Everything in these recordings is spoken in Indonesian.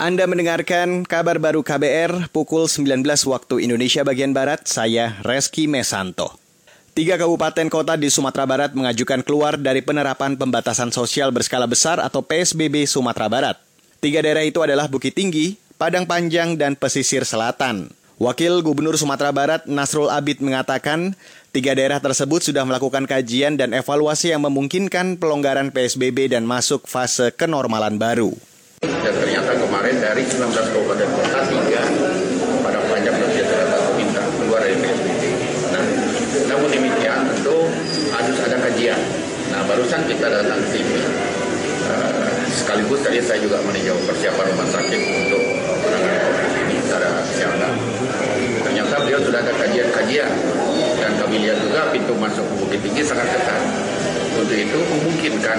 Anda mendengarkan kabar baru KBR pukul 19 waktu Indonesia bagian Barat, saya Reski Mesanto. Tiga kabupaten kota di Sumatera Barat mengajukan keluar dari penerapan pembatasan sosial berskala besar atau PSBB Sumatera Barat. Tiga daerah itu adalah Bukit Tinggi, Padang Panjang, dan Pesisir Selatan. Wakil Gubernur Sumatera Barat Nasrul Abid mengatakan, tiga daerah tersebut sudah melakukan kajian dan evaluasi yang memungkinkan pelonggaran PSBB dan masuk fase kenormalan baru. Dari 19 kabupaten kota tiga pada panjang dan Selatan minta keluar dari PSBB. Nah, namun demikian tentu harus ada kajian. Nah, barusan kita datang ke sini. Uh, sekaligus tadi saya juga meninjau persiapan rumah sakit untuk penanganan COVID ini secara kesehatan. Ternyata beliau sudah ada kajian-kajian dan kami lihat juga pintu masuk Bukit Tinggi sangat ketat. Untuk itu memungkinkan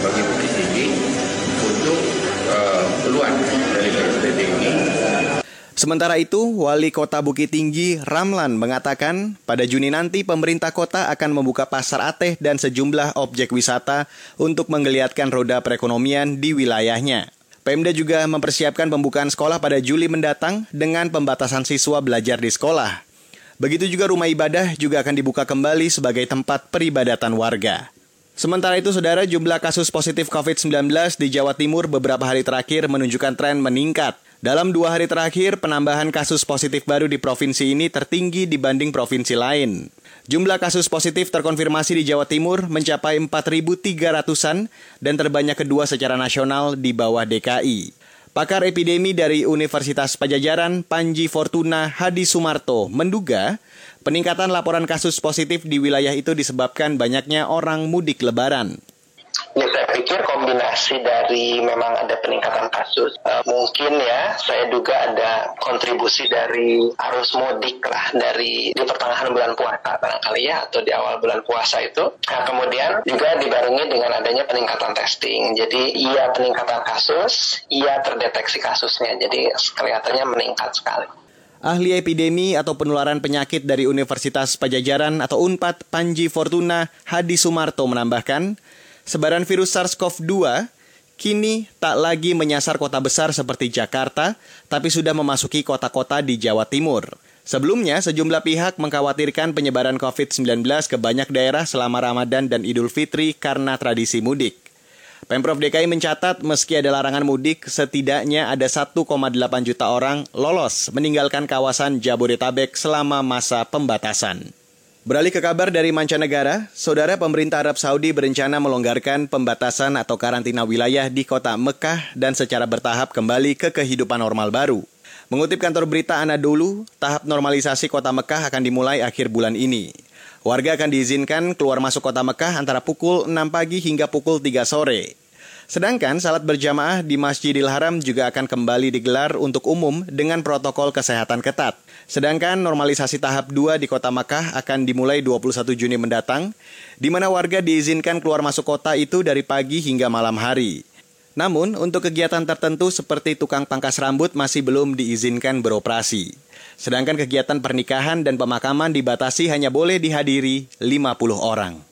bagi Bukit Tinggi untuk uh, keluar. Sementara itu, Wali Kota Bukit Tinggi Ramlan mengatakan pada Juni nanti pemerintah kota akan membuka pasar Ateh dan sejumlah objek wisata untuk menggeliatkan roda perekonomian di wilayahnya. Pemda juga mempersiapkan pembukaan sekolah pada Juli mendatang dengan pembatasan siswa belajar di sekolah. Begitu juga rumah ibadah juga akan dibuka kembali sebagai tempat peribadatan warga. Sementara itu, saudara, jumlah kasus positif COVID-19 di Jawa Timur beberapa hari terakhir menunjukkan tren meningkat. Dalam dua hari terakhir, penambahan kasus positif baru di provinsi ini tertinggi dibanding provinsi lain. Jumlah kasus positif terkonfirmasi di Jawa Timur mencapai 4.300-an dan terbanyak kedua secara nasional di bawah DKI. Pakar epidemi dari Universitas Pajajaran, Panji Fortuna Hadi Sumarto, menduga peningkatan laporan kasus positif di wilayah itu disebabkan banyaknya orang mudik lebaran. Ya saya pikir kombinasi dari memang ada peningkatan kasus, uh, mungkin ya saya duga ada kontribusi dari arus mudik lah dari di pertengahan bulan puasa barangkali ya atau di awal bulan puasa itu. Nah, kemudian juga dibarengi dengan adanya peningkatan testing. Jadi iya peningkatan kasus, iya terdeteksi kasusnya. Jadi kelihatannya meningkat sekali. Ahli epidemi atau penularan penyakit dari Universitas Pajajaran atau UNPAD Panji Fortuna Hadi Sumarto menambahkan, sebaran virus SARS-CoV-2 kini tak lagi menyasar kota besar seperti Jakarta, tapi sudah memasuki kota-kota di Jawa Timur. Sebelumnya, sejumlah pihak mengkhawatirkan penyebaran COVID-19 ke banyak daerah selama Ramadan dan Idul Fitri karena tradisi mudik. Pemprov DKI mencatat meski ada larangan mudik, setidaknya ada 1,8 juta orang lolos meninggalkan kawasan Jabodetabek selama masa pembatasan. Beralih ke kabar dari mancanegara, saudara pemerintah Arab Saudi berencana melonggarkan pembatasan atau karantina wilayah di kota Mekah dan secara bertahap kembali ke kehidupan normal baru. Mengutip kantor berita Anadolu, tahap normalisasi kota Mekah akan dimulai akhir bulan ini. Warga akan diizinkan keluar masuk kota Mekah antara pukul 6 pagi hingga pukul 3 sore. Sedangkan salat berjamaah di Masjidil Haram juga akan kembali digelar untuk umum dengan protokol kesehatan ketat. Sedangkan normalisasi tahap 2 di kota Makkah akan dimulai 21 Juni mendatang, di mana warga diizinkan keluar masuk kota itu dari pagi hingga malam hari. Namun, untuk kegiatan tertentu seperti tukang pangkas rambut masih belum diizinkan beroperasi. Sedangkan kegiatan pernikahan dan pemakaman dibatasi hanya boleh dihadiri 50 orang.